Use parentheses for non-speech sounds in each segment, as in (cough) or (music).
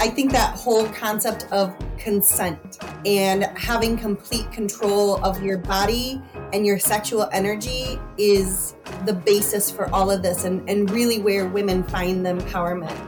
I think that whole concept of consent and having complete control of your body and your sexual energy is the basis for all of this and, and really where women find the empowerment.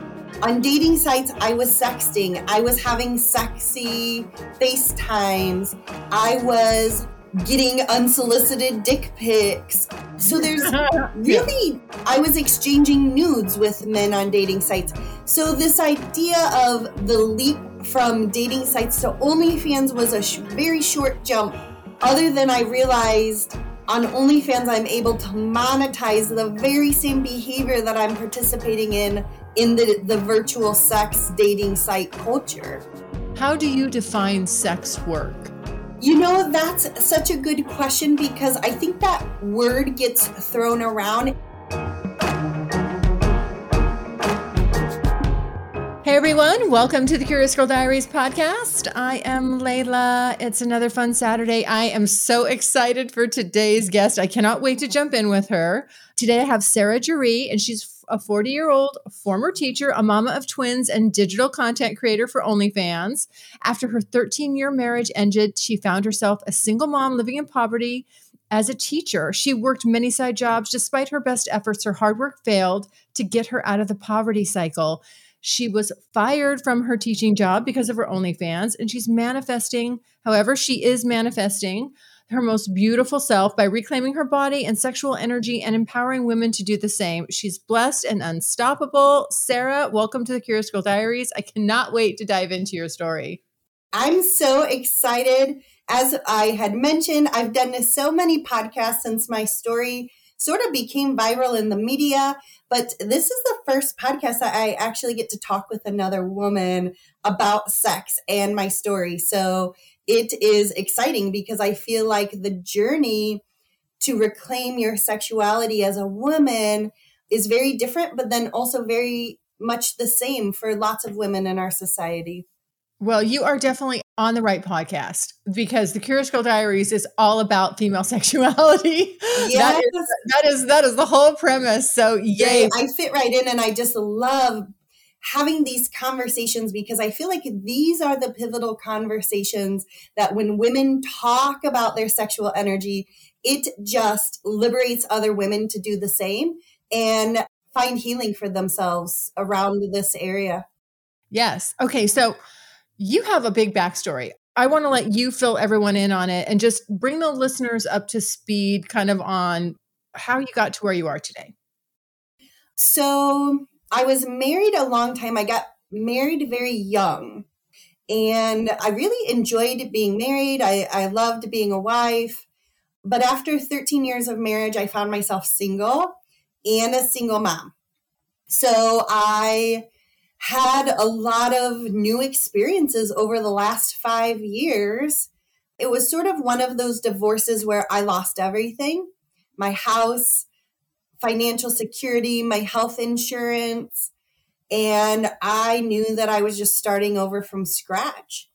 On dating sites, I was sexting, I was having sexy FaceTimes, I was getting unsolicited dick pics. So there's (laughs) really, I was exchanging nudes with men on dating sites. So this idea of the leap from dating sites to OnlyFans was a sh- very short jump. Other than I realized on OnlyFans, I'm able to monetize the very same behavior that I'm participating in in the, the virtual sex dating site culture. How do you define sex work? You know, that's such a good question because I think that word gets thrown around. Hey everyone, welcome to the Curious Girl Diaries podcast. I am Layla. It's another fun Saturday. I am so excited for today's guest. I cannot wait to jump in with her. Today I have Sarah Juree, and she's a 40 year old former teacher, a mama of twins, and digital content creator for OnlyFans. After her 13 year marriage ended, she found herself a single mom living in poverty. As a teacher, she worked many side jobs. Despite her best efforts, her hard work failed to get her out of the poverty cycle. She was fired from her teaching job because of her OnlyFans, and she's manifesting, however, she is manifesting her most beautiful self by reclaiming her body and sexual energy and empowering women to do the same. She's blessed and unstoppable. Sarah, welcome to the Curious Girl Diaries. I cannot wait to dive into your story. I'm so excited. As I had mentioned, I've done so many podcasts since my story sort of became viral in the media. But this is the first podcast that I actually get to talk with another woman about sex and my story. So it is exciting because I feel like the journey to reclaim your sexuality as a woman is very different, but then also very much the same for lots of women in our society. Well, you are definitely on the right podcast because the Curious Girl Diaries is all about female (laughs) sexuality. Yes. That, is, that is that is the whole premise. So yay. I fit right in and I just love having these conversations because I feel like these are the pivotal conversations that when women talk about their sexual energy, it just liberates other women to do the same and find healing for themselves around this area. Yes. Okay. So you have a big backstory. I want to let you fill everyone in on it and just bring the listeners up to speed kind of on how you got to where you are today. So, I was married a long time. I got married very young. And I really enjoyed being married. I, I loved being a wife. But after 13 years of marriage, I found myself single and a single mom. So I had a lot of new experiences over the last five years. It was sort of one of those divorces where I lost everything my house, financial security, my health insurance. And I knew that I was just starting over from scratch,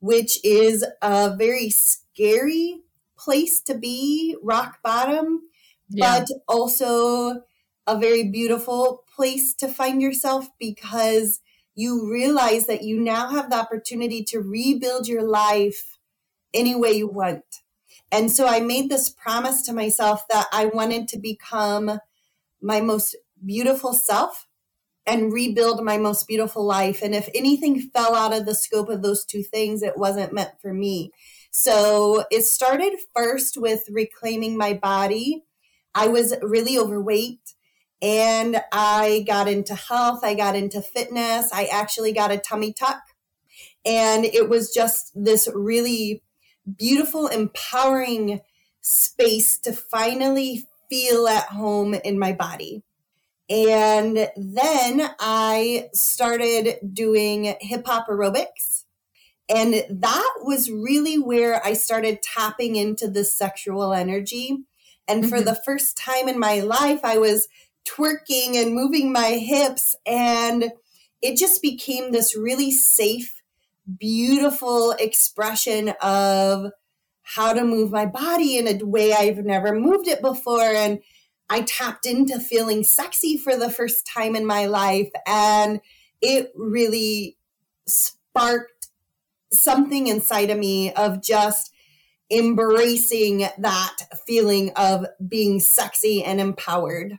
which is a very scary place to be, rock bottom, yeah. but also a very beautiful place to find yourself because you realize that you now have the opportunity to rebuild your life any way you want. And so I made this promise to myself that I wanted to become my most beautiful self and rebuild my most beautiful life. And if anything fell out of the scope of those two things, it wasn't meant for me. So it started first with reclaiming my body. I was really overweight and I got into health. I got into fitness. I actually got a tummy tuck. And it was just this really beautiful, empowering space to finally feel at home in my body. And then I started doing hip hop aerobics. And that was really where I started tapping into the sexual energy. And for mm-hmm. the first time in my life, I was twerking and moving my hips. And it just became this really safe, beautiful expression of how to move my body in a way I've never moved it before. And I tapped into feeling sexy for the first time in my life. And it really sparked something inside of me of just embracing that feeling of being sexy and empowered.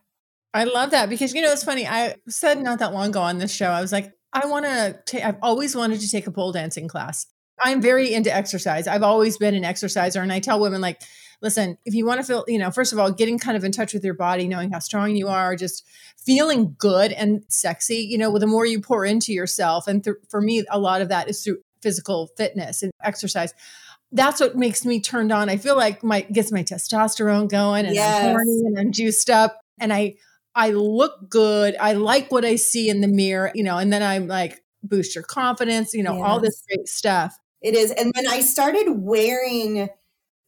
I love that because, you know, it's funny. I said not that long ago on this show, I was like, I want to, I've always wanted to take a pole dancing class. I'm very into exercise. I've always been an exerciser. And I tell women, like, listen, if you want to feel, you know, first of all, getting kind of in touch with your body, knowing how strong you are, just feeling good and sexy, you know, the more you pour into yourself. And th- for me, a lot of that is through physical fitness and exercise. That's what makes me turned on. I feel like my gets my testosterone going and yes. I'm horny and I'm juiced up and I I look good. I like what I see in the mirror, you know, and then I'm like boost your confidence, you know, yes. all this great stuff. It is. And then I started wearing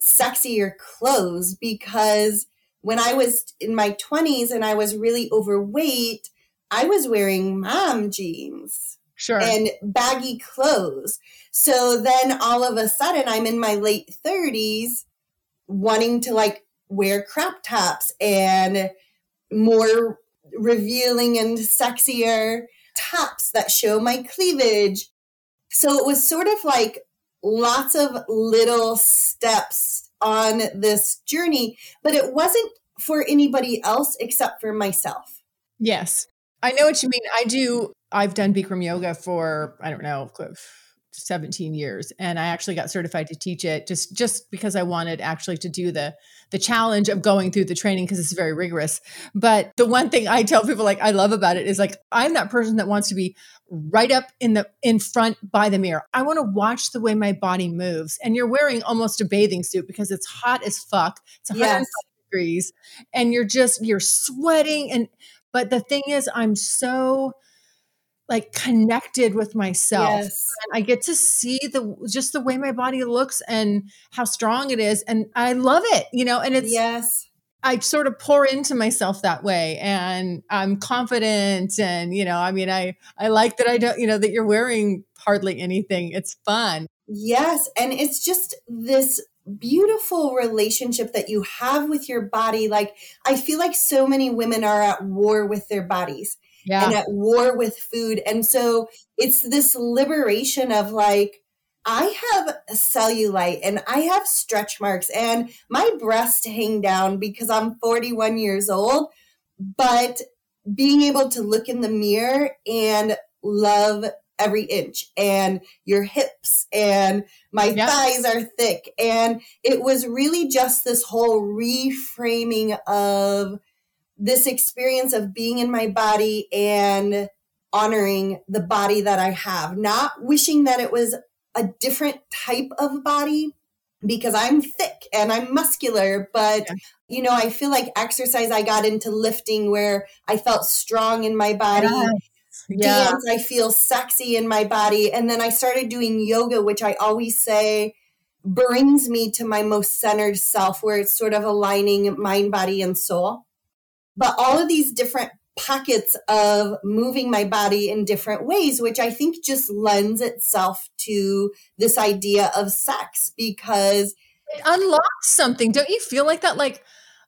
sexier clothes because when I was in my 20s and I was really overweight, I was wearing mom jeans. Sure. And baggy clothes. So then all of a sudden I'm in my late 30s wanting to like wear crop tops and more revealing and sexier tops that show my cleavage. So it was sort of like lots of little steps on this journey, but it wasn't for anybody else except for myself. Yes. I know what you mean. I do, I've done Bikram yoga for, I don't know, 17 years and i actually got certified to teach it just just because i wanted actually to do the the challenge of going through the training because it's very rigorous but the one thing i tell people like i love about it is like i'm that person that wants to be right up in the in front by the mirror i want to watch the way my body moves and you're wearing almost a bathing suit because it's hot as fuck it's 105 yes. degrees and you're just you're sweating and but the thing is i'm so like connected with myself. Yes. And I get to see the just the way my body looks and how strong it is. And I love it, you know, and it's yes. I sort of pour into myself that way and I'm confident and you know, I mean I I like that I don't, you know, that you're wearing hardly anything. It's fun. Yes, and it's just this beautiful relationship that you have with your body like I feel like so many women are at war with their bodies yeah. and at war with food. And so it's this liberation of like, I have cellulite and I have stretch marks and my breasts hang down because I'm 41 years old. But being able to look in the mirror and love every inch and your hips and my yep. thighs are thick. And it was really just this whole reframing of this experience of being in my body and honoring the body that I have, not wishing that it was a different type of body because I'm thick and I'm muscular, but yeah. you know, I feel like exercise I got into lifting where I felt strong in my body. Yes. Yeah. Dance, I feel sexy in my body. And then I started doing yoga, which I always say brings me to my most centered self, where it's sort of aligning mind, body, and soul but all of these different pockets of moving my body in different ways, which I think just lends itself to this idea of sex because it unlocks something. Don't you feel like that? Like,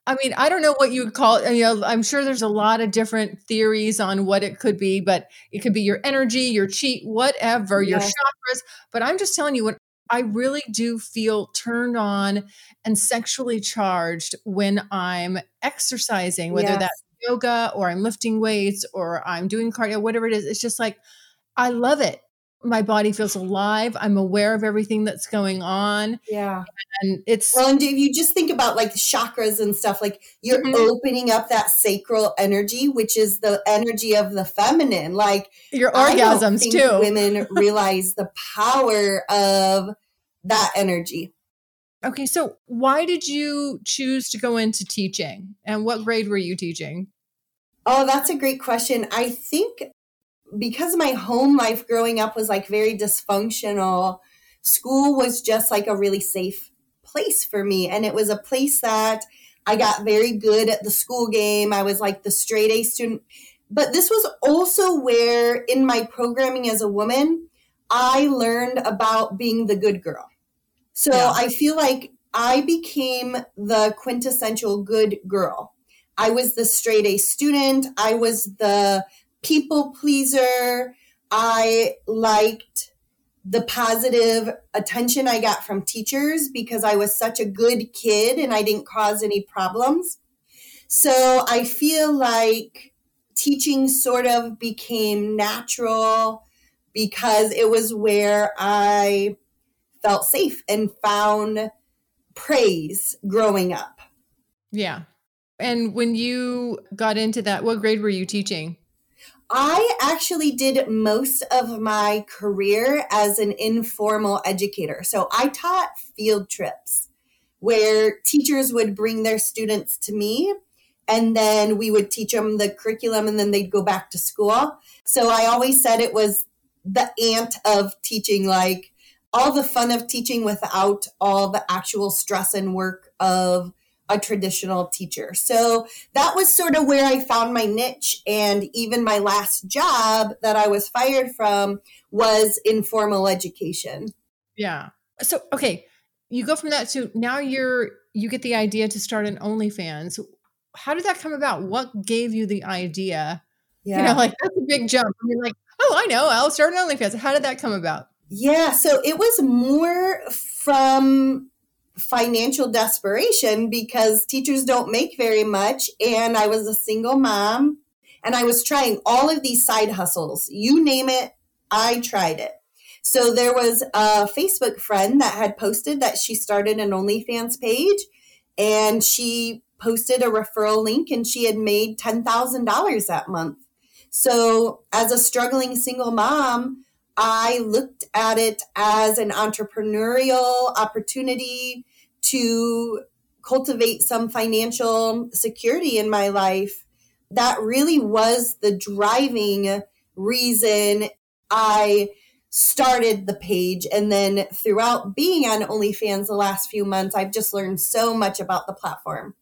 I mean, I don't know what you would call it. You know, I'm sure there's a lot of different theories on what it could be, but it could be your energy, your cheat, whatever, yes. your chakras. But I'm just telling you, when I really do feel turned on and sexually charged when I'm exercising, whether yes. that's yoga or I'm lifting weights or I'm doing cardio, whatever it is. It's just like, I love it. My body feels alive. I'm aware of everything that's going on. Yeah. And it's well, and if you just think about like chakras and stuff, like you're mm-hmm. opening up that sacral energy, which is the energy of the feminine. Like your orgasms too. Women (laughs) realize the power of that energy. Okay, so why did you choose to go into teaching and what grade were you teaching? Oh, that's a great question. I think because my home life growing up was like very dysfunctional, school was just like a really safe place for me. And it was a place that I got very good at the school game. I was like the straight A student. But this was also where, in my programming as a woman, I learned about being the good girl. So yeah. I feel like I became the quintessential good girl. I was the straight A student. I was the people pleaser. I liked the positive attention I got from teachers because I was such a good kid and I didn't cause any problems. So I feel like teaching sort of became natural because it was where I felt safe and found praise growing up. Yeah. And when you got into that, what grade were you teaching? I actually did most of my career as an informal educator. So I taught field trips where teachers would bring their students to me and then we would teach them the curriculum and then they'd go back to school. So I always said it was the ant of teaching, like all the fun of teaching without all the actual stress and work of a traditional teacher. So that was sort of where I found my niche. And even my last job that I was fired from was informal education. Yeah. So, okay. You go from that to now you're, you get the idea to start an OnlyFans. How did that come about? What gave you the idea? Yeah. You know, like that's a big jump. I mean, like, oh, I know, I'll start an OnlyFans. How did that come about? Yeah. So it was more from financial desperation because teachers don't make very much. And I was a single mom and I was trying all of these side hustles. You name it, I tried it. So there was a Facebook friend that had posted that she started an OnlyFans page and she posted a referral link and she had made $10,000 that month. So as a struggling single mom, I looked at it as an entrepreneurial opportunity to cultivate some financial security in my life. That really was the driving reason I started the page. And then throughout being on OnlyFans the last few months, I've just learned so much about the platform.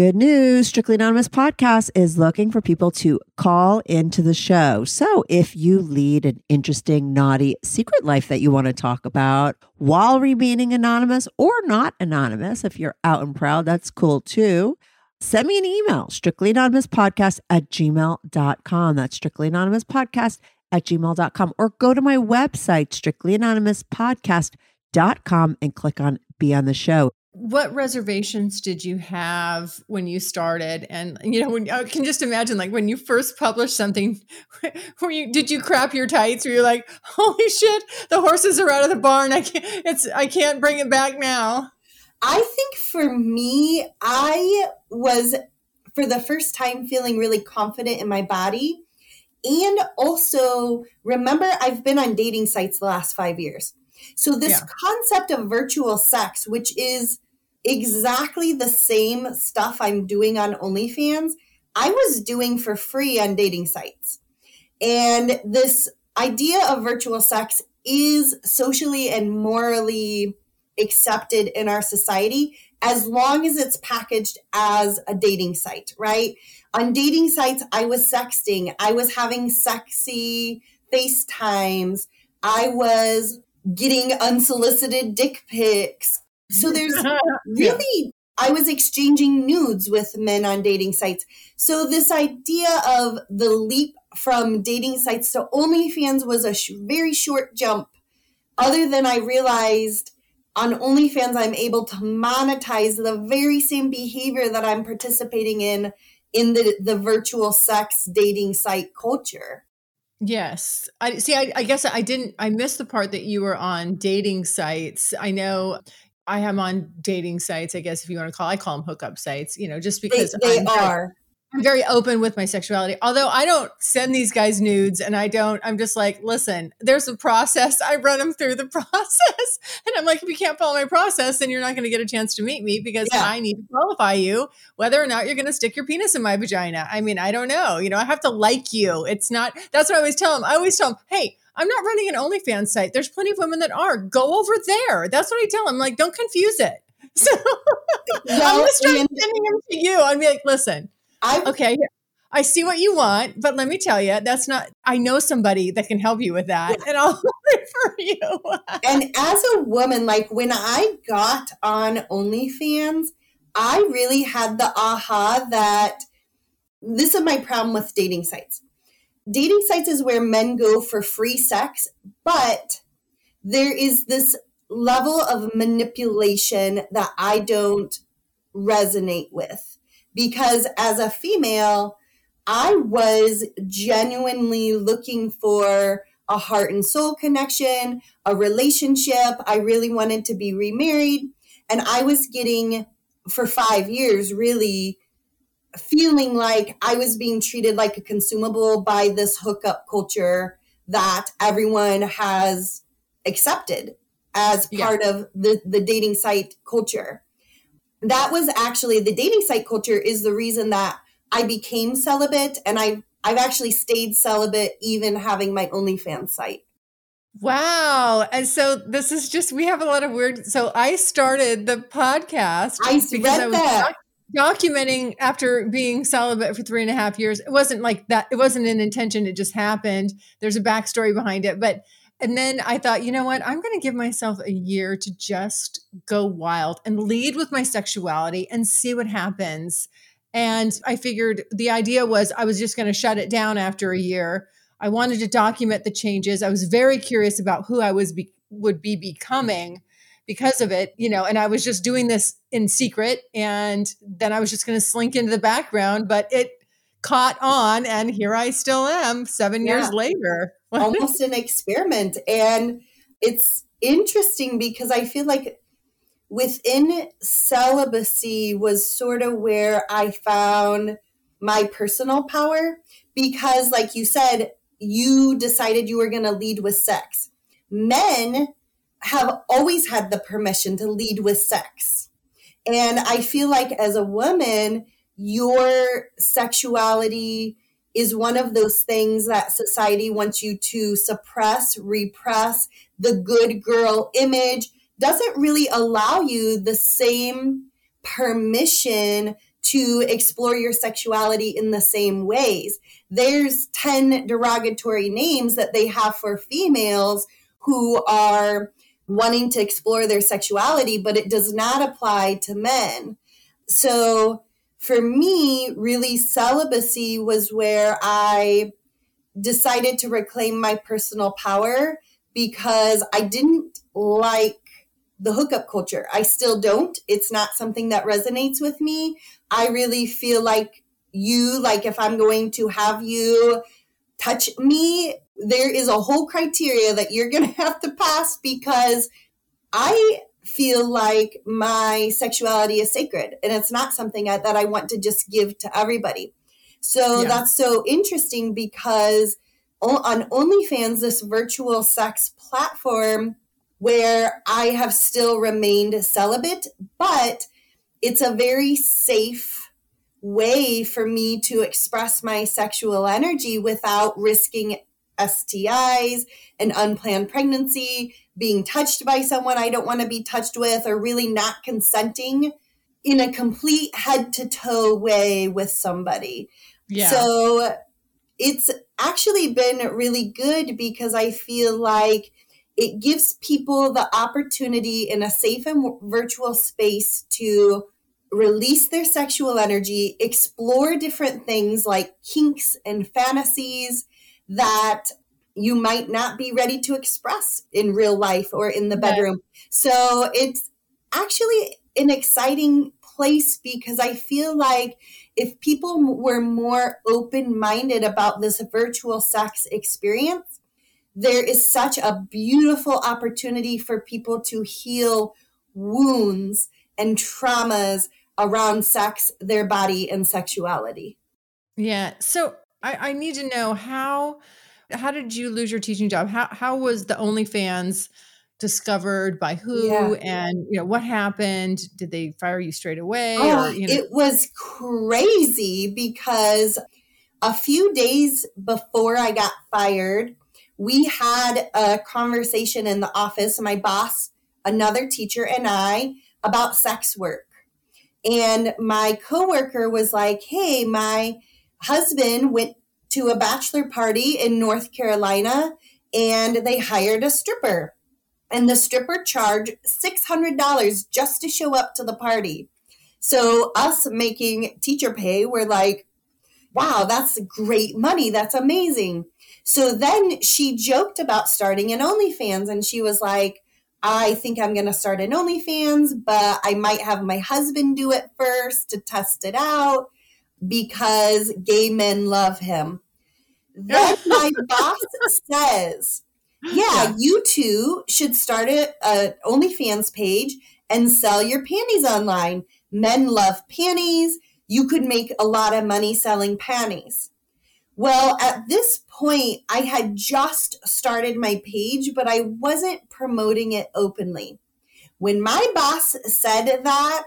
Good news Strictly Anonymous Podcast is looking for people to call into the show. So if you lead an interesting, naughty secret life that you want to talk about while remaining anonymous or not anonymous, if you're out and proud, that's cool too. Send me an email, strictly anonymous podcast at gmail.com. That's strictly anonymous podcast at gmail.com. Or go to my website, strictlyanonymouspodcast.com, and click on Be on the Show what reservations did you have when you started? And you know when i can just imagine like when you first published something (laughs) were you did you crap your tights? Were you like holy shit the horses are out of the barn. I can't it's i can't bring it back now. I think for me i was for the first time feeling really confident in my body. And also remember i've been on dating sites the last five years. So, this yeah. concept of virtual sex, which is exactly the same stuff I'm doing on OnlyFans, I was doing for free on dating sites. And this idea of virtual sex is socially and morally accepted in our society as long as it's packaged as a dating site, right? On dating sites, I was sexting, I was having sexy FaceTimes, I was getting unsolicited dick pics. So (laughs) there's really, I was exchanging nudes with men on dating sites. So this idea of the leap from dating sites to OnlyFans was a sh- very short jump. Other than I realized on OnlyFans, I'm able to monetize the very same behavior that I'm participating in in the, the virtual sex dating site culture. Yes. I see I, I, guess I didn't I missed the part that you were on dating sites. I know I am on dating sites, I guess if you want to call I call them hookup sites, you know, just because they, they are. I'm very open with my sexuality. Although I don't send these guys nudes and I don't, I'm just like, listen, there's a process. I run them through the (laughs) process. And I'm like, if you can't follow my process, then you're not going to get a chance to meet me because yeah. I need to qualify you whether or not you're going to stick your penis in my vagina. I mean, I don't know. You know, I have to like you. It's not, that's what I always tell them. I always tell them, hey, I'm not running an OnlyFans site. There's plenty of women that are. Go over there. That's what I tell them. Like, don't confuse it. (laughs) So well, I'm going to just sending them to you. I'd be like, listen, I okay. I see what you want, but let me tell you, that's not. I know somebody that can help you with that, yeah. and I'll (laughs) refer you. and as a woman, like when I got on OnlyFans, I really had the aha that this is my problem with dating sites. Dating sites is where men go for free sex, but there is this level of manipulation that I don't resonate with because as a female, I was genuinely looking for a heart and soul connection, a relationship. I really wanted to be remarried. And I was getting, for five years, really feeling like I was being treated like a consumable by this hookup culture that everyone has accepted as part yeah. of the, the dating site culture that was actually the dating site culture is the reason that I became celibate and I I've actually stayed celibate even having my OnlyFans site. Wow. And so this is just we have a lot of weird so I started the podcast I because I was that. Documenting after being celibate for three and a half years. It wasn't like that, it wasn't an intention, it just happened. There's a backstory behind it. But and then I thought, you know what? I'm going to give myself a year to just go wild and lead with my sexuality and see what happens. And I figured the idea was I was just going to shut it down after a year. I wanted to document the changes. I was very curious about who I was be, would be becoming because of it, you know, and I was just doing this in secret and then I was just going to slink into the background, but it caught on and here I still am 7 yeah. years later. (laughs) almost an experiment. And it's interesting because I feel like within celibacy was sort of where I found my personal power because, like you said, you decided you were going to lead with sex. Men have always had the permission to lead with sex. And I feel like as a woman, your sexuality is one of those things that society wants you to suppress, repress. The good girl image doesn't really allow you the same permission to explore your sexuality in the same ways. There's 10 derogatory names that they have for females who are wanting to explore their sexuality, but it does not apply to men. So for me, really, celibacy was where I decided to reclaim my personal power because I didn't like the hookup culture. I still don't. It's not something that resonates with me. I really feel like you, like if I'm going to have you touch me, there is a whole criteria that you're going (laughs) to have to pass because I feel like my sexuality is sacred and it's not something I, that I want to just give to everybody. So yeah. that's so interesting because on OnlyFans, this virtual sex platform where I have still remained celibate, but it's a very safe way for me to express my sexual energy without risking STIs, an unplanned pregnancy, being touched by someone I don't want to be touched with, or really not consenting in a complete head to toe way with somebody. Yeah. So it's actually been really good because I feel like it gives people the opportunity in a safe and virtual space to release their sexual energy, explore different things like kinks and fantasies that you might not be ready to express in real life or in the bedroom. So it's actually an exciting place because I feel like if people were more open minded about this virtual sex experience, there is such a beautiful opportunity for people to heal wounds and traumas around sex, their body, and sexuality. Yeah. So I, I need to know how how did you lose your teaching job? How how was the OnlyFans discovered by who Yeah. and you know what happened? Did they fire you straight away? Oh, or you know it was crazy because a few days before I got fired, we had a conversation in the office, my boss, another teacher, and I, about sex work. And my coworker was like, Hey, my husband went to a bachelor party in North Carolina and they hired a stripper. And the stripper charged $600 just to show up to the party. So, us making teacher pay, we're like, wow, that's great money. That's amazing. So then she joked about starting an OnlyFans and she was like, I think I'm going to start an OnlyFans, but I might have my husband do it first to test it out because gay men love him. Then (laughs) my boss says, yeah, you two should start a, a OnlyFans page and sell your panties online. Men love panties. You could make a lot of money selling panties. Well, at this point, I had just started my page, but I wasn't promoting it openly. When my boss said that,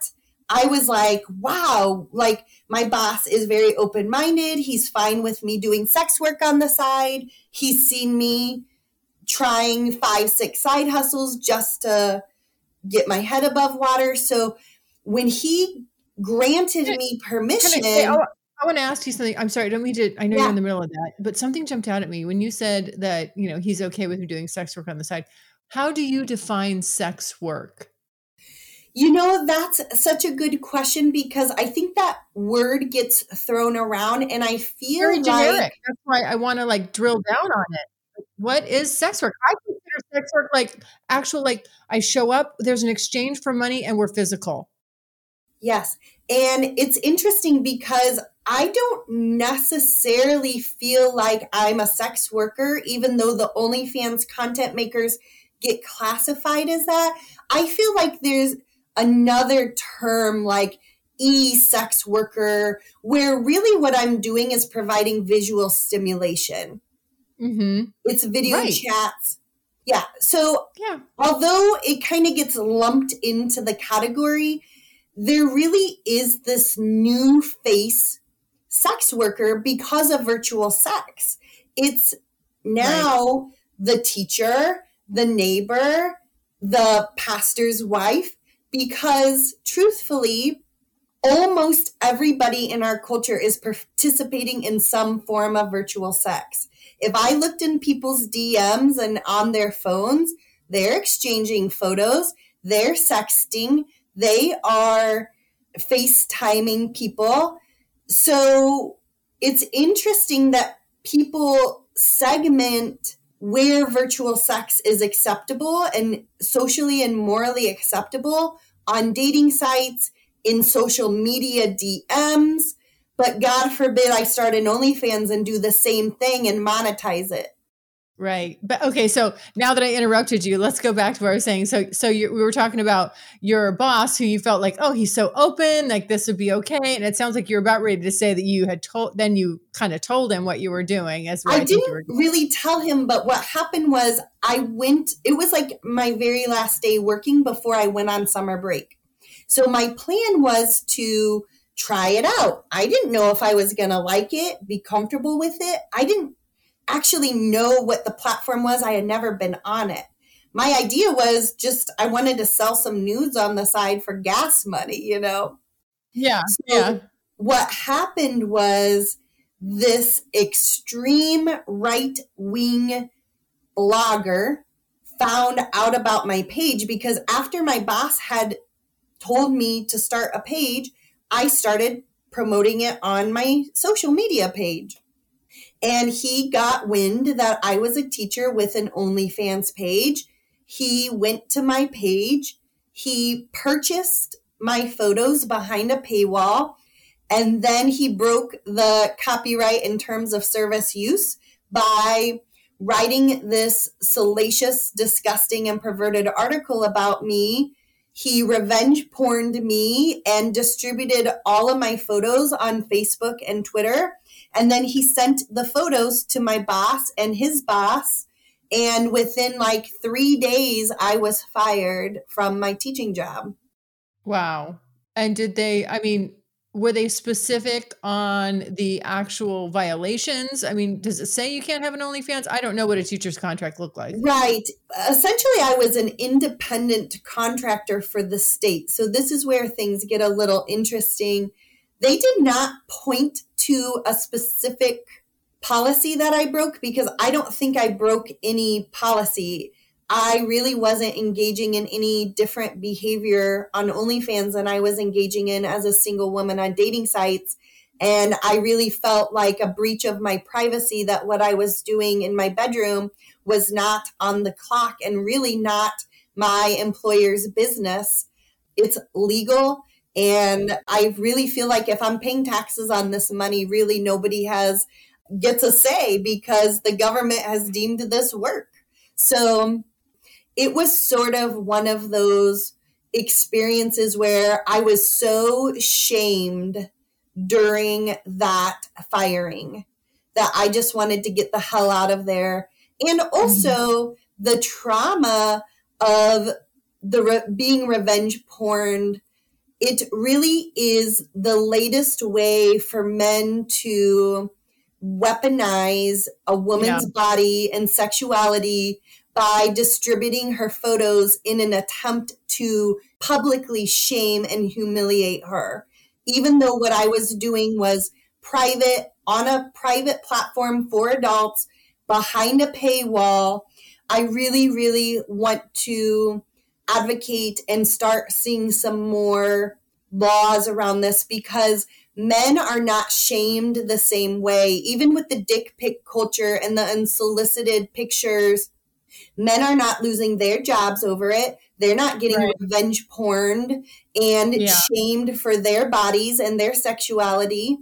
I was like, wow, like my boss is very open minded. He's fine with me doing sex work on the side. He's seen me trying five, six side hustles just to get my head above water. So when he granted me permission, I, say, I want to ask you something. I'm sorry, I don't mean to. I know Yeah. you're in the middle of that, but something jumped out at me when you said that you know he's okay with you doing sex work on the side. How do you define sex work? You know, that's such a good question because I think that word gets thrown around and I feel Very generic. like That's why I want to like drill down on it. What is sex work? I consider sex work like actual like I show up, there's an exchange for money, and we're physical. yes. And it's interesting because I don't necessarily feel like I'm a sex worker, even though the OnlyFans content makers get classified as that. I feel like there's another term like e sex worker, where really what I'm doing is providing visual stimulation. Mm-hmm. It's video Right. chats. Yeah. So Yeah. although it kind of gets lumped into the category, there really is this new face sex worker because of virtual sex. It's now the teacher, the neighbor, the pastor's wife, because truthfully, almost everybody in our culture is participating in some form of virtual sex. If I looked in people's DMs and on their phones, they're exchanging photos, they're sexting, they are FaceTiming people. So it's interesting that people segment where virtual sex is acceptable and socially and morally acceptable on dating sites, in social media DMs. But God forbid I start an OnlyFans and do the same thing and monetize it. Right. But okay, so now that I interrupted you, let's go back to what I was saying. So so you, we were talking about your boss who you felt like, "Oh, he's so open, like this would be okay." And it sounds like you're about ready to say that you had told then you kind of told him what you were doing as where I you didn't really tell him, but what happened was I went, it was like my very last day working before I went on summer break. So my plan was to try it out. I didn't know if I was going to like it, be comfortable with it. I didn't actually know what the platform was. I had never been on it. My idea was just I wanted to sell some nudes on the side for gas money, you know? Yeah. So yeah. what happened was this extreme right wing blogger found out about my page because after my boss had told me to start a page, I started promoting it on my social media page. And he got wind that I was a teacher with an OnlyFans page. He went to my page. He purchased my photos behind a paywall. And then he broke the copyright in terms of service use by writing this salacious, disgusting, and perverted article about me he revenge porned me and distributed all of my photos on Facebook and Twitter. And then he sent the photos to my boss and his boss. And within like three days, I was fired from my teaching job. Wow. And did they, I mean, were they specific on the actual violations? I mean, does it say you can't have an OnlyFans? I don't know what a teacher's contract looked like. Right. Essentially, I was an independent contractor for the state. So this is where things get a little interesting. They did not point to a specific policy that I broke because I don't think I broke any policy. I really wasn't engaging in any different behavior on OnlyFans than I was engaging in as a single woman on dating sites. And I really felt like a breach of my privacy that what I was doing in my bedroom was not on the clock and really not my employer's business. It's legal. And I really feel like if I'm paying taxes on this money, really nobody has gets a say because the government has deemed this work. So it was sort of one of those experiences where I was so shamed during that firing that I just wanted to get the hell out of there. And also mm-hmm. the trauma of the re- being revenge porn. It really is the latest way for men to weaponize a woman's yeah. body and sexuality by distributing her photos in an attempt to publicly shame and humiliate her. Even though what I was doing was private, on a private platform for adults, behind a paywall, I really, really want to advocate and start seeing some more laws around this because men are not shamed the same way. Even with the dick pic culture and the unsolicited pictures Men are not losing their jobs over it. They're not getting right. revenge porned and yeah. shamed for their bodies and their sexuality.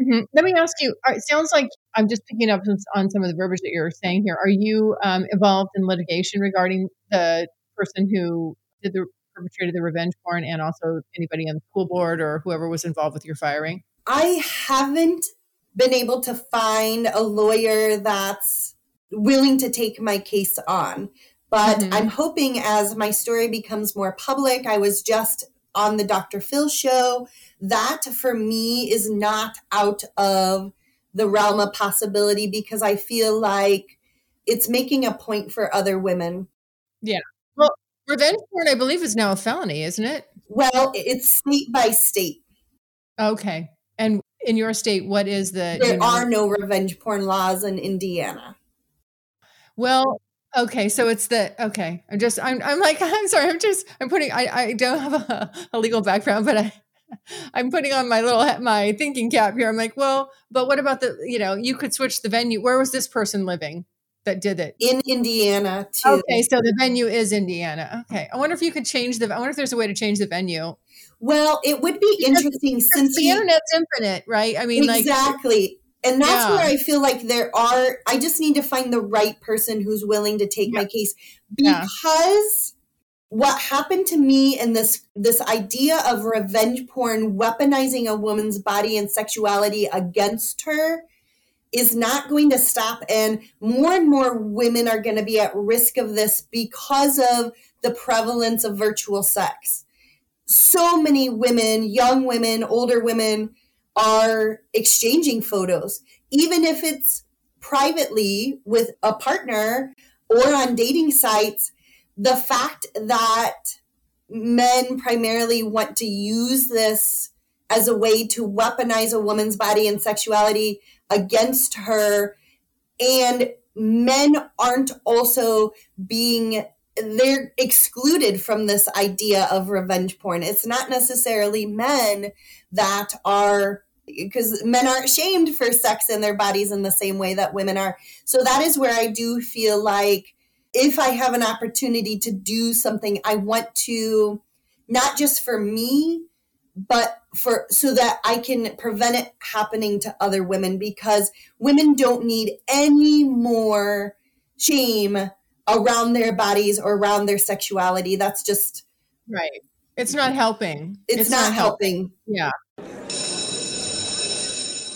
Mm-hmm. Let me ask you. It sounds like I'm just picking up on some of the verbiage that you're saying here. Are you um, involved in litigation regarding the person who did the perpetrated the revenge porn, and also anybody on the school board or whoever was involved with your firing? I haven't been able to find a lawyer that's willing to take my case on. But mm-hmm. I'm hoping as my story becomes more public, I was just on the Dr. Phil show. That for me is not out of the realm of possibility because I feel like it's making a point for other women. Yeah. Revenge porn, I believe, is now a felony, isn't it? Well, it's state by state. Okay. And in your state, what is the? There you know, are no revenge porn laws in Indiana. Well, okay, so it's the okay. I'm just I'm I'm like (laughs) I'm sorry. I'm just I'm putting I I don't have a, a legal background, but I (laughs) I'm putting on my little my thinking cap here. I'm like, well, but what about the you know you could switch the venue. Where was this person living that did it? In Indiana too. Okay, so the venue is Indiana. Okay, I wonder if you could change the. I wonder if there's a way to change the venue. Well, it would be because, interesting because since the he, internet's infinite, right? I mean, exactly. Like, and that's yeah. where I feel like there are, I just need to find the right person who's willing to take yeah. my case because yeah. what happened to me and this, this idea of revenge porn weaponizing a woman's body and sexuality against her is not going to stop. And more and more women are going to be at risk of this because of the prevalence of virtual sex. So many women, young women, older women, are exchanging photos, even if it's privately with a partner or on dating sites. The fact that men primarily want to use this as a way to weaponize a woman's body and sexuality against her and men aren't also being they're excluded from this idea of revenge porn it's not necessarily men that are because men aren't shamed for sex in their bodies in the same way that women are. So that is where I do feel like if I have an opportunity to do something, I want to not just for me, but for so that I can prevent it happening to other women because women don't need any more shame around their bodies or around their sexuality. That's just Right. It's not helping. It's, not, helping. Yeah.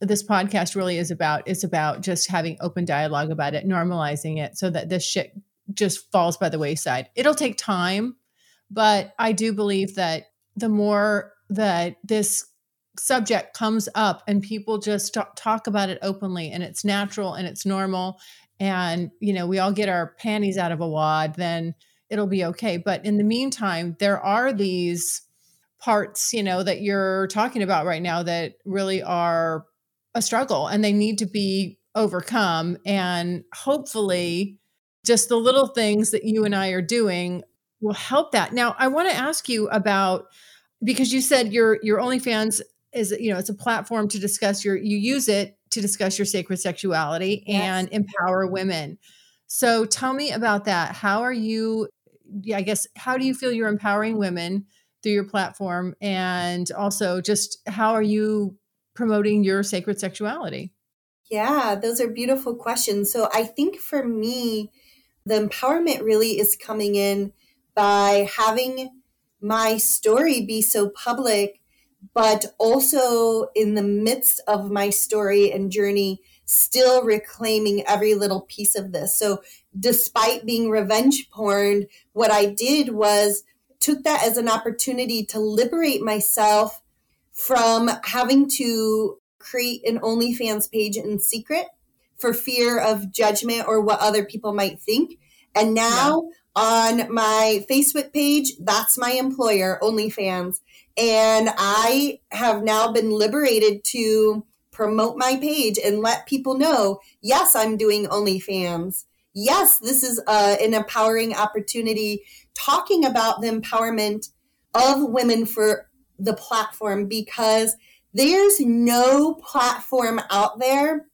this podcast really is about is about just having open dialogue about it, normalizing it so that this shit just falls by the wayside. It'll take time, but I do believe that the more that this subject comes up and people just talk about it openly and it's natural and it's normal and you know we all get our panties out of a wad then it'll be okay but in the meantime there are these parts you know that you're talking about right now that really are a struggle and they need to be overcome and hopefully just the little things that you and I are doing will help that. Now, I want to ask you about because you said your your OnlyFans is you know it's a platform to discuss your you use it to discuss your sacred sexuality and empower women. So tell me about that. How are you yeah, I guess how do you feel you're empowering women through your platform and also just how are you promoting your sacred sexuality? Yeah, those are beautiful questions. So I think for me, the empowerment really is coming in by having my story be so public, but also in the midst of my story and journey, still reclaiming every little piece of this. So despite being revenge porn, what I did was took that as an opportunity to liberate myself from having to create an OnlyFans page in secret for fear of judgment or what other people might think. And now on my Facebook page, that's my employer, OnlyFans. And I have now been liberated to promote my page and let people know yes, I'm doing OnlyFans. Yes, this is uh, an empowering opportunity talking about the empowerment of women for the platform because there's no platform out there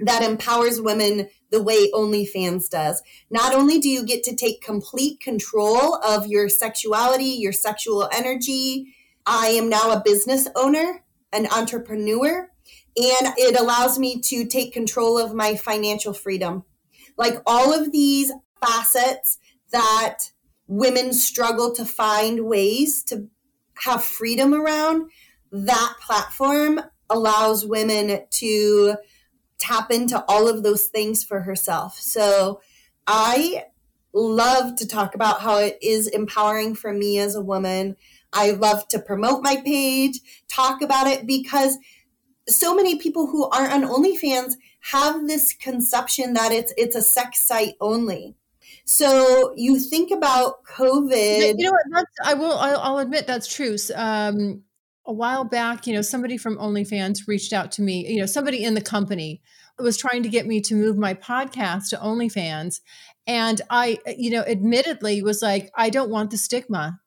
that empowers women the way OnlyFans does. Not only do you get to take complete control of your sexuality, your sexual energy, I am now a business owner, an entrepreneur, and it allows me to take control of my financial freedom. Like all of these facets that women struggle to find ways to have freedom around, that platform allows women to tap into all of those things for herself. So I love to talk about how it is empowering for me as a woman. I love to promote my page, talk about it because so many people who aren't on OnlyFans have this conception that it's it's a sex site only. So you think about COVID. You know what? I will. I'll, I'll admit that's true. Um, a while back, you know, somebody from OnlyFans reached out to me. You know, somebody in the company was trying to get me to move my podcast to OnlyFans, and I, you know, admittedly was like, I don't want the stigma.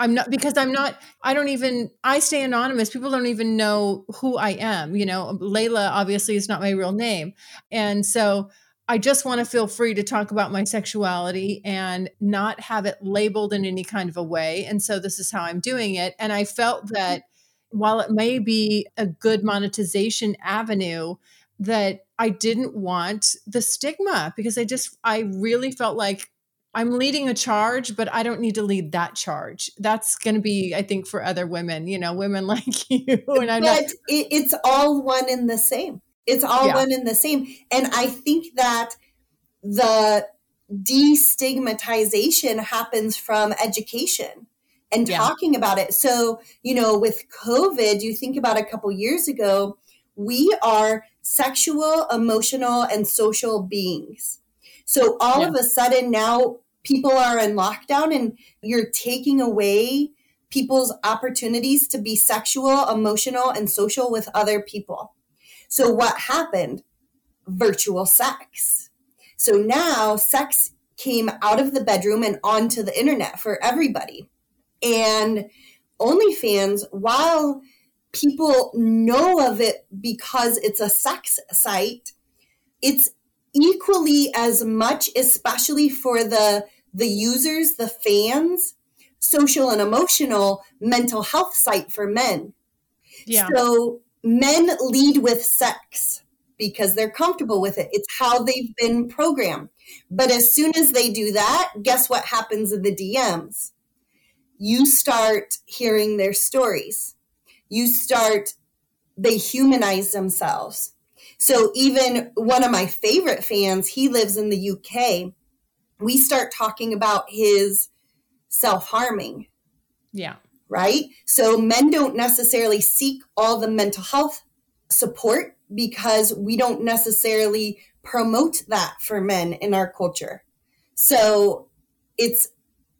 I'm not because I'm not. I don't even. I stay anonymous. People don't even know who I am. You know, Layla obviously is not my real name, and so I just want to feel free to talk about my sexuality and not have it labeled in any kind of a way. And so this is how I'm doing it. And I felt mm-hmm. that while it may be a good monetization avenue, that I didn't want the stigma because I just, I really felt like I'm leading a charge, but I don't need to lead that charge. That's going to be, I think, for other women, you know, women (laughs) like you. And I'm but not, it's all one and the same. It's all Yeah. one and the same. And I think that the destigmatization happens from education and Yeah. talking about it. So, you know, with COVID, you think about a couple years ago, we are sexual, emotional, and social beings. So all of a sudden now people are in lockdown and you're taking away people's opportunities to be sexual, emotional, and social with other people. So what happened? Virtual sex. So now sex came out of the bedroom and onto the internet for everybody. And OnlyFans, while people know of it because it's a sex site, it's equally as much, especially for the the users, the fans, social and emotional mental health site for men. Yeah. So men lead with sex because they're comfortable with it. It's how they've been programmed. But as soon as they do that, guess what happens in the DMs? You start hearing their stories. You start, they humanize themselves. So even one of my favorite fans, he lives in the UK. We start talking about his self harming. Yeah. Right. So men don't necessarily seek all the mental health support because we don't necessarily promote that for men in our culture. So it's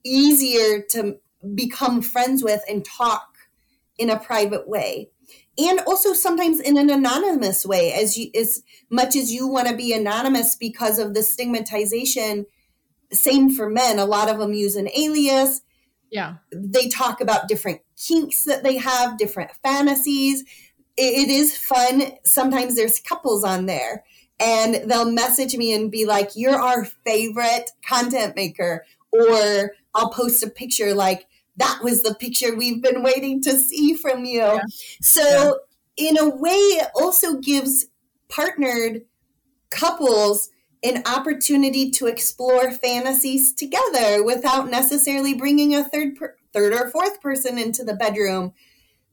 easier to become friends with and talk in a private way. And also sometimes in an anonymous way, as you as much as you want to be anonymous because of the stigmatization. Same for men. A lot of them use an alias. Yeah. They talk about different kinks that they have, different fantasies it is fun. Sometimes there's couples on there and they'll message me and be like, You're our favorite content maker. Or I'll post a picture like, That was the picture we've been waiting to see from you. Yeah. So, yeah. in a way, it also gives partnered couples an opportunity to explore fantasies together without necessarily bringing a third per- third or fourth person into the bedroom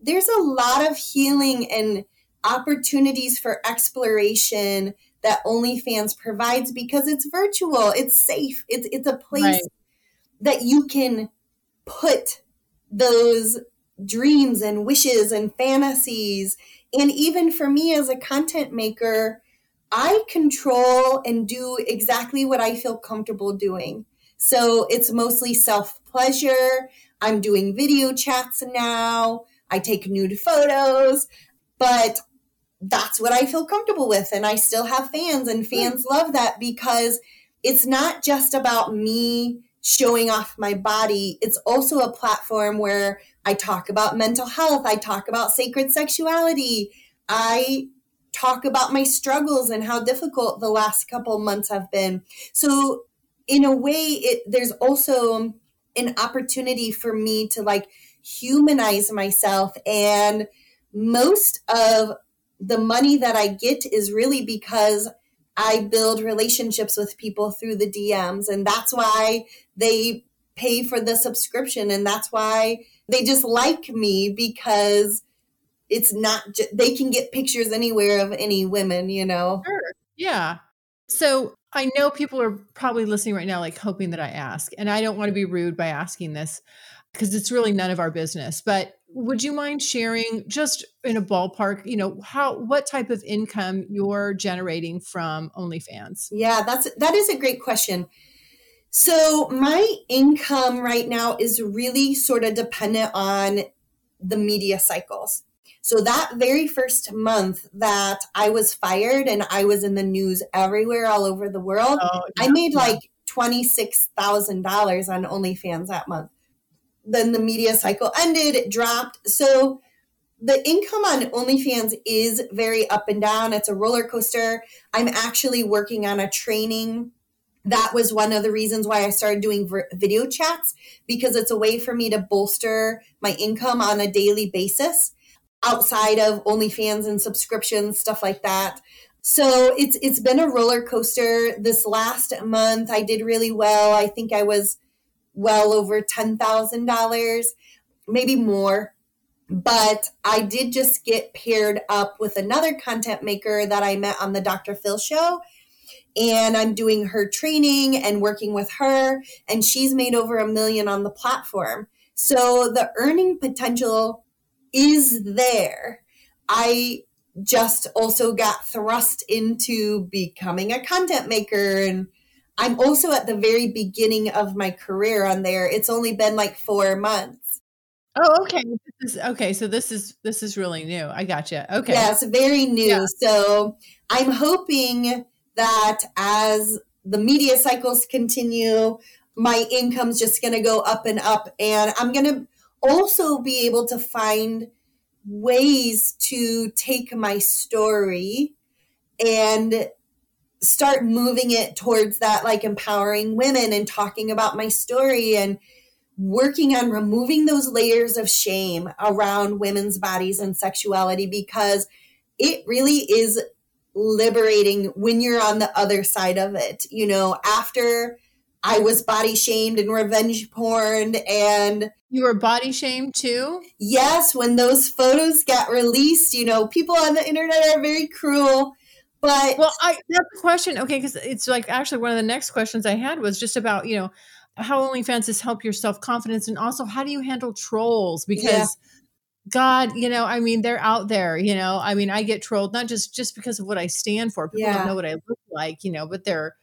there's a lot of healing and opportunities for exploration that OnlyFans provides because it's virtual, it's safe, it's it's a place right. that you can put those dreams and wishes and fantasies. And even for me as a content maker, I control and do exactly what I feel comfortable doing. So it's mostly self pleasure. I'm doing video chats now. I take nude photos, but that's what I feel comfortable with. And I still have fans, and hmm. fans love that because it's not just about me showing off my body, it's also a platform where I talk about mental health, I talk about sacred sexuality, I talk about my struggles and how difficult the last couple months have been. So, in a way, it, there's also an opportunity for me to like humanize myself. And most of the money that I get is really because I build relationships with people through the DMs. And that's why they pay for the subscription. And that's why they just like me because it's not, ju- they can get pictures anywhere of any women, you know? Sure. Yeah. So I know people are probably listening right now, like hoping that I ask, and I don't want to be rude by asking this because it's really none of our business. But would you mind sharing just in a ballpark, you know, how what type of income you're generating from OnlyFans? Yeah, that's that is a great question. So my income right now is really sort of dependent on the media cycles. So that very first month that I was fired and I was in the news everywhere all over the world, oh, yeah, I made like $26,000 on OnlyFans that month then the media cycle ended, it dropped. So the income on OnlyFans is very up and down. It's a roller coaster. I'm actually working on a training. That was one of the reasons why I started doing video chats because it's a way for me to bolster my income on a daily basis outside of OnlyFans and subscriptions, stuff like that. So it's it's been a roller coaster. This last month I did really well. I think I was well over $10,000, maybe more. But I did just get paired up with another content maker that I met on the Dr. Phil show. And I'm doing her training and working with her. And she's made over a million on the platform. So the earning potential is there. I just also got thrust into becoming a content maker and I'm also at the very beginning of my career on there. It's only been like four months. Oh, okay. This is, okay, so this is this is really new. I got you. Okay. Yeah, it's very new. Yeah. So I'm hoping that as the media cycles continue, my income's just going to go up and up, and I'm going to also be able to find ways to take my story and start moving it towards that like empowering women and talking about my story and working on removing those layers of shame around women's bodies and sexuality because it really is liberating when you're on the other side of it. You know, after I was body shamed and revenge porn and you were body shamed too? Yes, when those photos got released, you know, people on the internet are very cruel. But well, I that's a question. Okay, because it's like actually one of the next questions I had was just about, you know, how OnlyFans has helped your self confidence and also how do you handle trolls? Because yeah. God, you know, I mean, they're out there, you know. I mean, I get trolled not just just because of what I stand for. People yeah. don't know what I look like, you know, but they're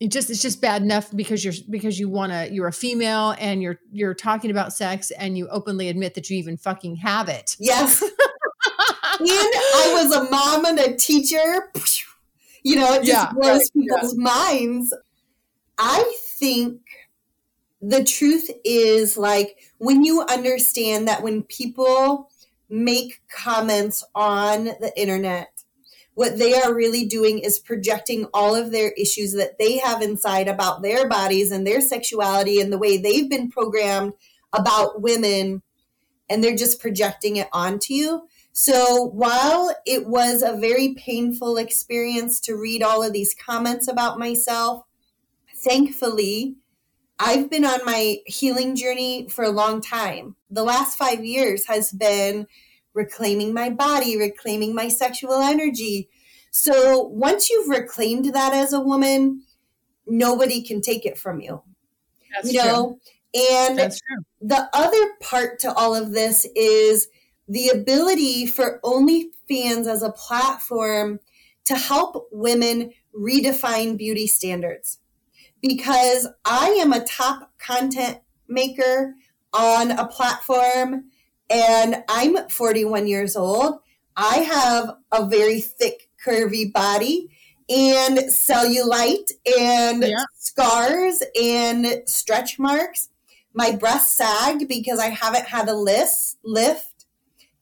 it just it's just bad enough because you're because you want to you're a female and you're you're talking about sex and you openly admit that you even fucking have it. Yes. (laughs) and I was a mom and a teacher. You know, it just yeah, blows right, people's yeah. minds. I think the truth is like when you understand that when people make comments on the internet what they are really doing is projecting all of their issues that they have inside about their bodies and their sexuality and the way they've been programmed about women and they're just projecting it onto you so while it was a very painful experience to read all of these comments about myself thankfully I've been on my healing journey for a long time. The last five years has been reclaiming my body, reclaiming my sexual energy. So once you've reclaimed that as a woman, nobody can take it from you. That's you know? True. And the other part to all of this is the ability for OnlyFans as a platform to help women redefine beauty standards because I am a top content maker on a platform and I'm 41 years old. I have a very thick, curvy body and cellulite and yeah. scars and stretch marks. My breasts sagged because I haven't had a list, lift,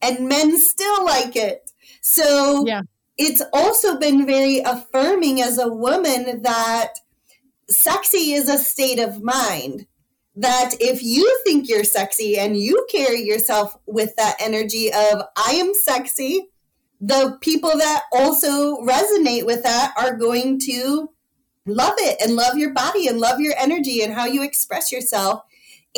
and men still like it. So yeah. it's also been very affirming as a woman that sexy is a state of mind that if you think you're sexy and you carry yourself with that energy of I am sexy, the people that also resonate with that are going to love it and love your body and love your energy and how you express yourself.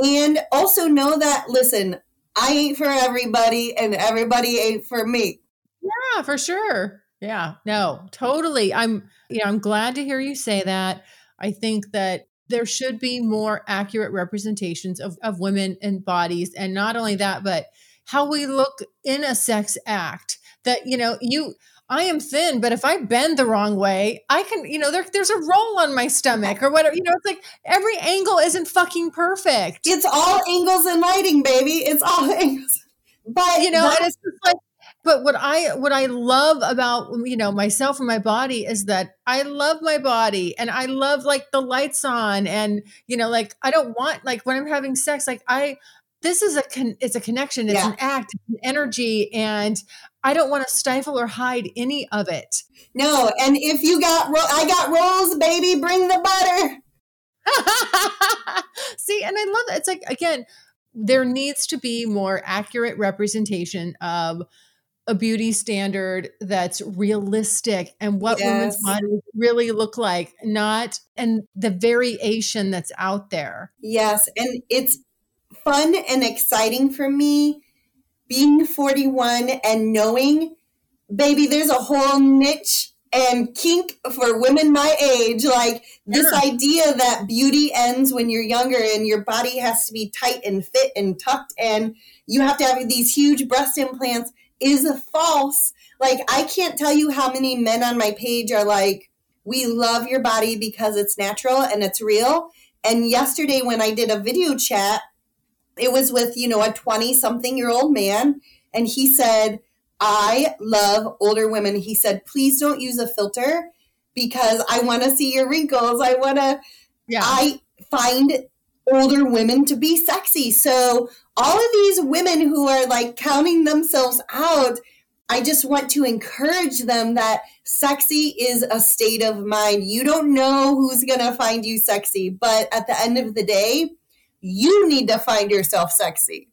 And also know that, listen, I ain't for everybody and everybody ain't for me. Yeah, for sure. Yeah, no, totally. I'm, you know, I'm glad to hear you say that. I think that there should be more accurate representations of, of women and bodies. And not only that, but how we look in a sex act. That, you know, you, I am thin, but if I bend the wrong way, I can, you know, there, there's a roll on my stomach or whatever. You know, it's like every angle isn't fucking perfect. It's all angles and lighting, baby. It's all (laughs) angles. But you know, and it's just like but what i what i love about you know myself and my body is that i love my body and i love like the lights on and you know like i don't want like when i'm having sex like i this is a con- it's a connection it's yeah. an act it's an energy and i don't want to stifle or hide any of it no and if you got ro- i got rolls baby bring the butter (laughs) see and i love that it's like again there needs to be more accurate representation of a beauty standard that's realistic and what yes. women's bodies really look like, not and the variation that's out there. Yes, and it's fun and exciting for me being 41 and knowing baby there's a whole niche and kink for women my age like this yeah. idea that beauty ends when you're younger and your body has to be tight and fit and tucked and you have to have these huge breast implants is false. Like, I can't tell you how many men on my page are like, we love your body because it's natural and it's real. And yesterday, when I did a video chat, it was with, you know, a 20 something year old man. And he said, I love older women. He said, please don't use a filter because I want to see your wrinkles. I want to, yeah. I find older women to be sexy. So all of these women who are like counting themselves out, I just want to encourage them that sexy is a state of mind. You don't know who's going to find you sexy, but at the end of the day, you need to find yourself sexy.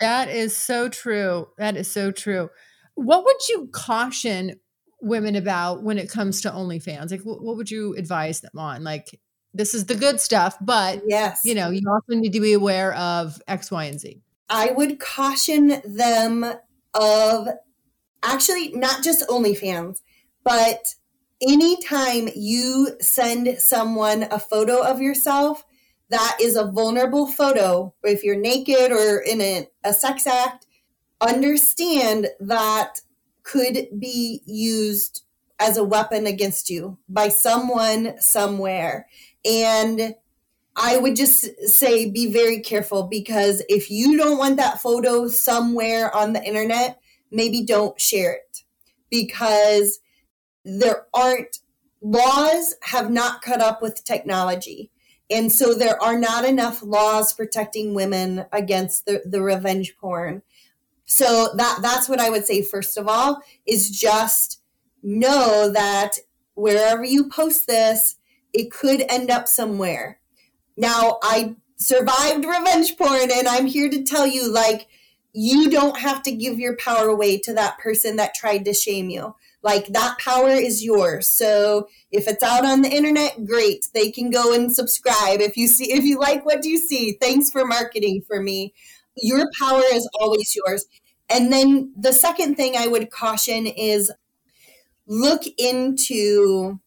That is so true. That is so true. What would you caution women about when it comes to OnlyFans? Like, what, would you advise them on? Like, this is the good stuff, but yes, you know, you also need to be aware of X, Y, and Z. I would caution them of actually not just OnlyFans, but anytime you send someone a photo of yourself that is a vulnerable photo, if you're naked or in a, a sex act, understand that could be used as a weapon against you by someone somewhere. And I would just say be very careful because if you don't want that photo somewhere on the internet, maybe don't share it because there aren't laws have not caught up with technology. And so there are not enough laws protecting women against the, the revenge porn. So that that's what I would say first of all is just know that wherever you post this, it could end up somewhere. Now, I survived revenge porn, and I'm here to tell you like, you don't have to give your power away to that person that tried to shame you. Like, that power is yours. So, if it's out on the internet, great. They can go and subscribe. If you see, if you like what you see, thanks for marketing for me. Your power is always yours. And then the second thing I would caution is look into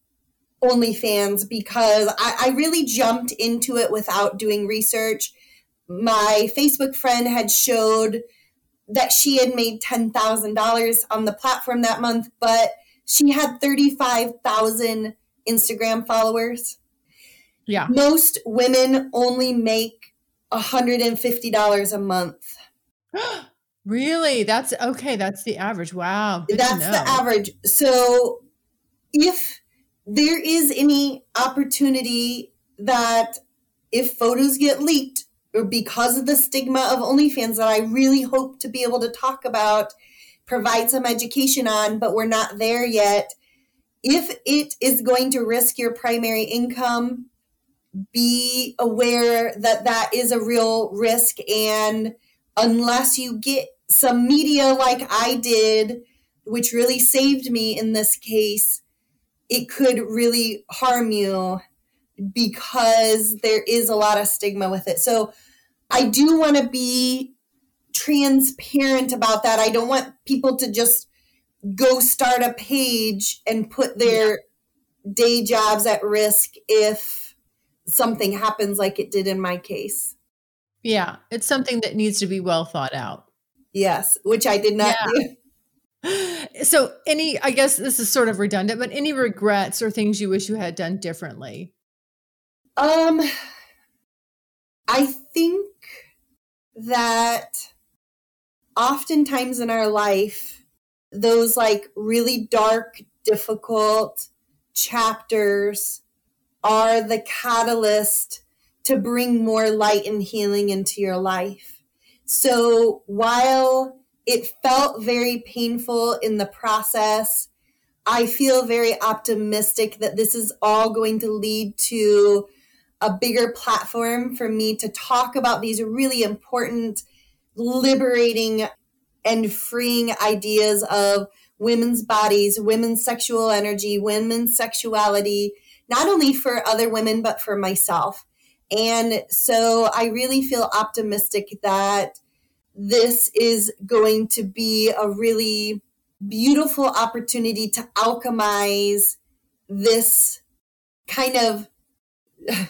OnlyFans because I, I really jumped into it without doing research. My Facebook friend had showed that she had made $10,000 on the platform that month, but she had 35,000 Instagram followers. Yeah. Most women only make $150 a month. (gasps) really? That's okay. That's the average. Wow. Good That's the average. So if there is any opportunity that if photos get leaked or because of the stigma of OnlyFans that I really hope to be able to talk about, provide some education on, but we're not there yet. If it is going to risk your primary income, be aware that that is a real risk. And unless you get some media like I did, which really saved me in this case, it could really harm you because there is a lot of stigma with it. So I do want to be transparent about that. I don't want people to just go start a page and put their yeah. day jobs at risk if something happens like it did in my case. Yeah, it's something that needs to be well thought out. Yes, which I did not yeah. do. So, any, I guess this is sort of redundant, but any regrets or things you wish you had done differently? Um, I think that oftentimes in our life, those like really dark, difficult chapters are the catalyst to bring more light and healing into your life. So while it felt very painful in the process. I feel very optimistic that this is all going to lead to a bigger platform for me to talk about these really important, liberating, and freeing ideas of women's bodies, women's sexual energy, women's sexuality, not only for other women, but for myself. And so I really feel optimistic that this is going to be a really beautiful opportunity to alchemize this kind of (sighs)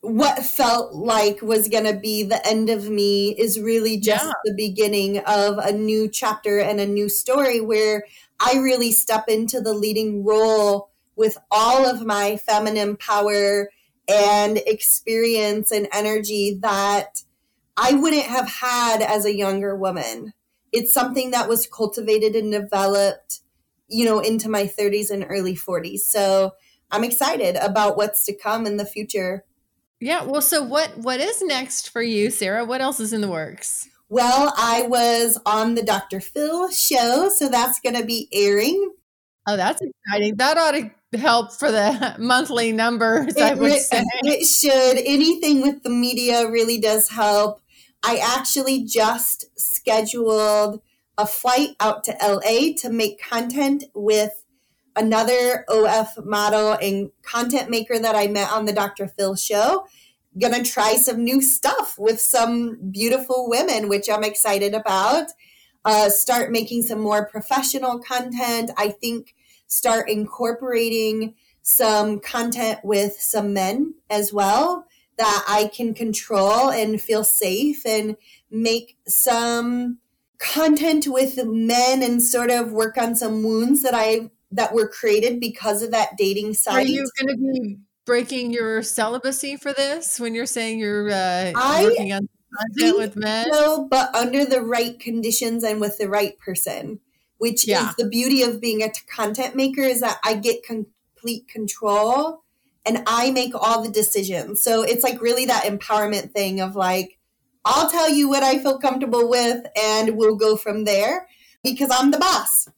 what felt like was going to be the end of me is really just yeah. the beginning of a new chapter and a new story where I really step into the leading role with all of my feminine power and experience and energy that I wouldn't have had as a younger woman. It's something that was cultivated and developed, you know, into my 30s and early 40s. So I'm excited about what's to come in the future. Yeah. Well, so what what is next for you, Sarah? What else is in the works? Well, I was on the Dr. Phil show, so that's going to be airing. Oh, that's exciting. That ought to help for the monthly numbers, it, I would say. It should. Anything with the media really does help. I actually just scheduled a flight out to LA to make content with another OF model and content maker that I met on the Dr. Phil show. Gonna try some new stuff with some beautiful women, which I'm excited about. Uh, start making some more professional content. I think start incorporating some content with some men as well that I can control and feel safe and make some content with men and sort of work on some wounds that I that were created because of that dating site. Are you going to be breaking your celibacy for this when you're saying you're uh, I working on content with men? No, but under the right conditions and with the right person, which Yeah. is the beauty of being a content maker is that I get complete control and I make all the decisions. So it's like really that empowerment thing of like, I'll tell you what I feel comfortable with and we'll go from there because I'm the boss,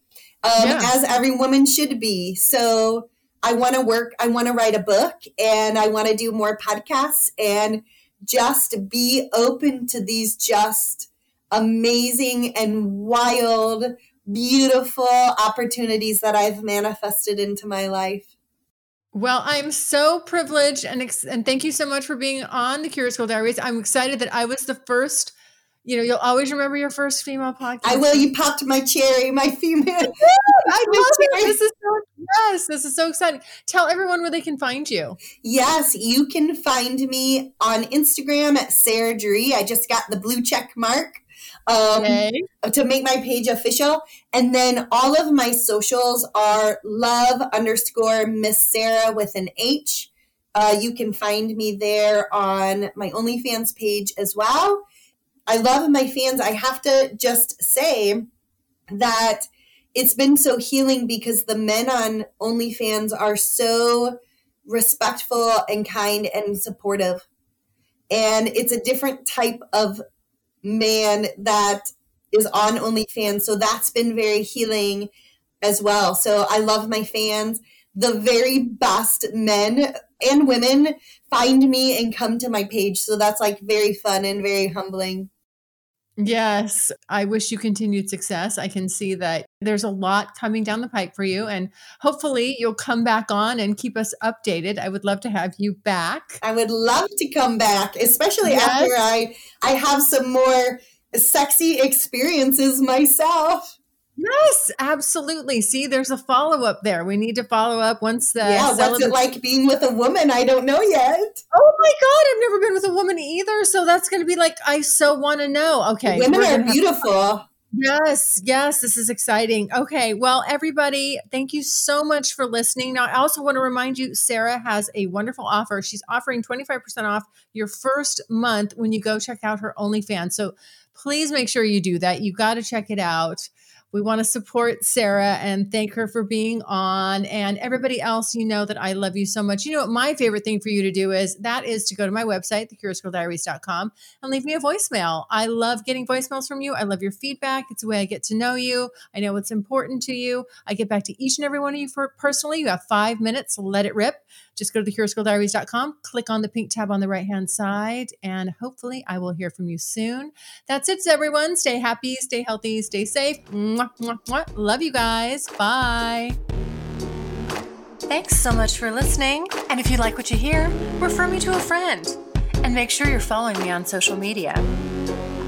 um, Yeah. as every woman should be. So I want to work, I want to write a book and I want to do more podcasts and just be open to these just amazing and wild, beautiful opportunities that I've manifested into my life. Well, I'm so privileged and ex- and thank you so much for being on the Curious Girl Diaries. I'm excited that I was the first. You know, you'll always remember your first female podcast. I will. You popped my cherry, my female. (laughs) I (laughs) love it. This is so yes, this is so exciting. Tell everyone where they can find you. Yes, you can find me on Instagram at Sarah Juree. I just got the blue check mark um, Okay. to make my page official. And then all of my socials are love underscore Miss Sarah with an H. Uh, you can find me there on my OnlyFans page as well. I love my fans. I have to just say that it's been so healing because the men on OnlyFans are so respectful and kind and supportive. And it's a different type of man that is on OnlyFans. So that's been very healing as well. So I love my fans. The very best men and women find me and come to my page. So that's like very fun and very humbling. Yes, I wish you continued success. I can see that there's a lot coming down the pipe for you, and hopefully you'll come back on and keep us updated. I would love to have you back. I would love to come back, especially Yes. after I I have some more sexy experiences myself. Yes, absolutely. See, there's a follow up there. We need to follow up once the yeah, what's it like being with a woman? I don't know yet. Oh my god, I've never been with a woman either, so that's going to be like I so want to know. Okay, Women are beautiful. Yes, yes, this is exciting. Okay, well, everybody, thank you so much for listening. Now, I also want to remind you Sarah has a wonderful offer. She's offering 25% off your first month when you go check out her OnlyFans. So please make sure you do that. You got to check it out. We want to support Sarah and thank her for being on. And everybody else, you know that I love you so much. You know what my favorite thing for you to do is that is to go to my website, thecuriousgirldiaries.com, and leave me a voicemail. I love getting voicemails from you. I love your feedback. It's a way I get to know you. I know what's important to you. I get back to each and every one of you for personally. You have five minutes. Let it rip. Just go to thecuriousgirldiaries.com, click on the pink tab on the right hand side, and hopefully I will hear from you soon. That's it, everyone. Stay happy, stay healthy, stay safe. Mwah, mwah, mwah. Love you guys. Bye. Thanks so much for listening. And if you like what you hear, refer me to a friend. And make sure you're following me on social media.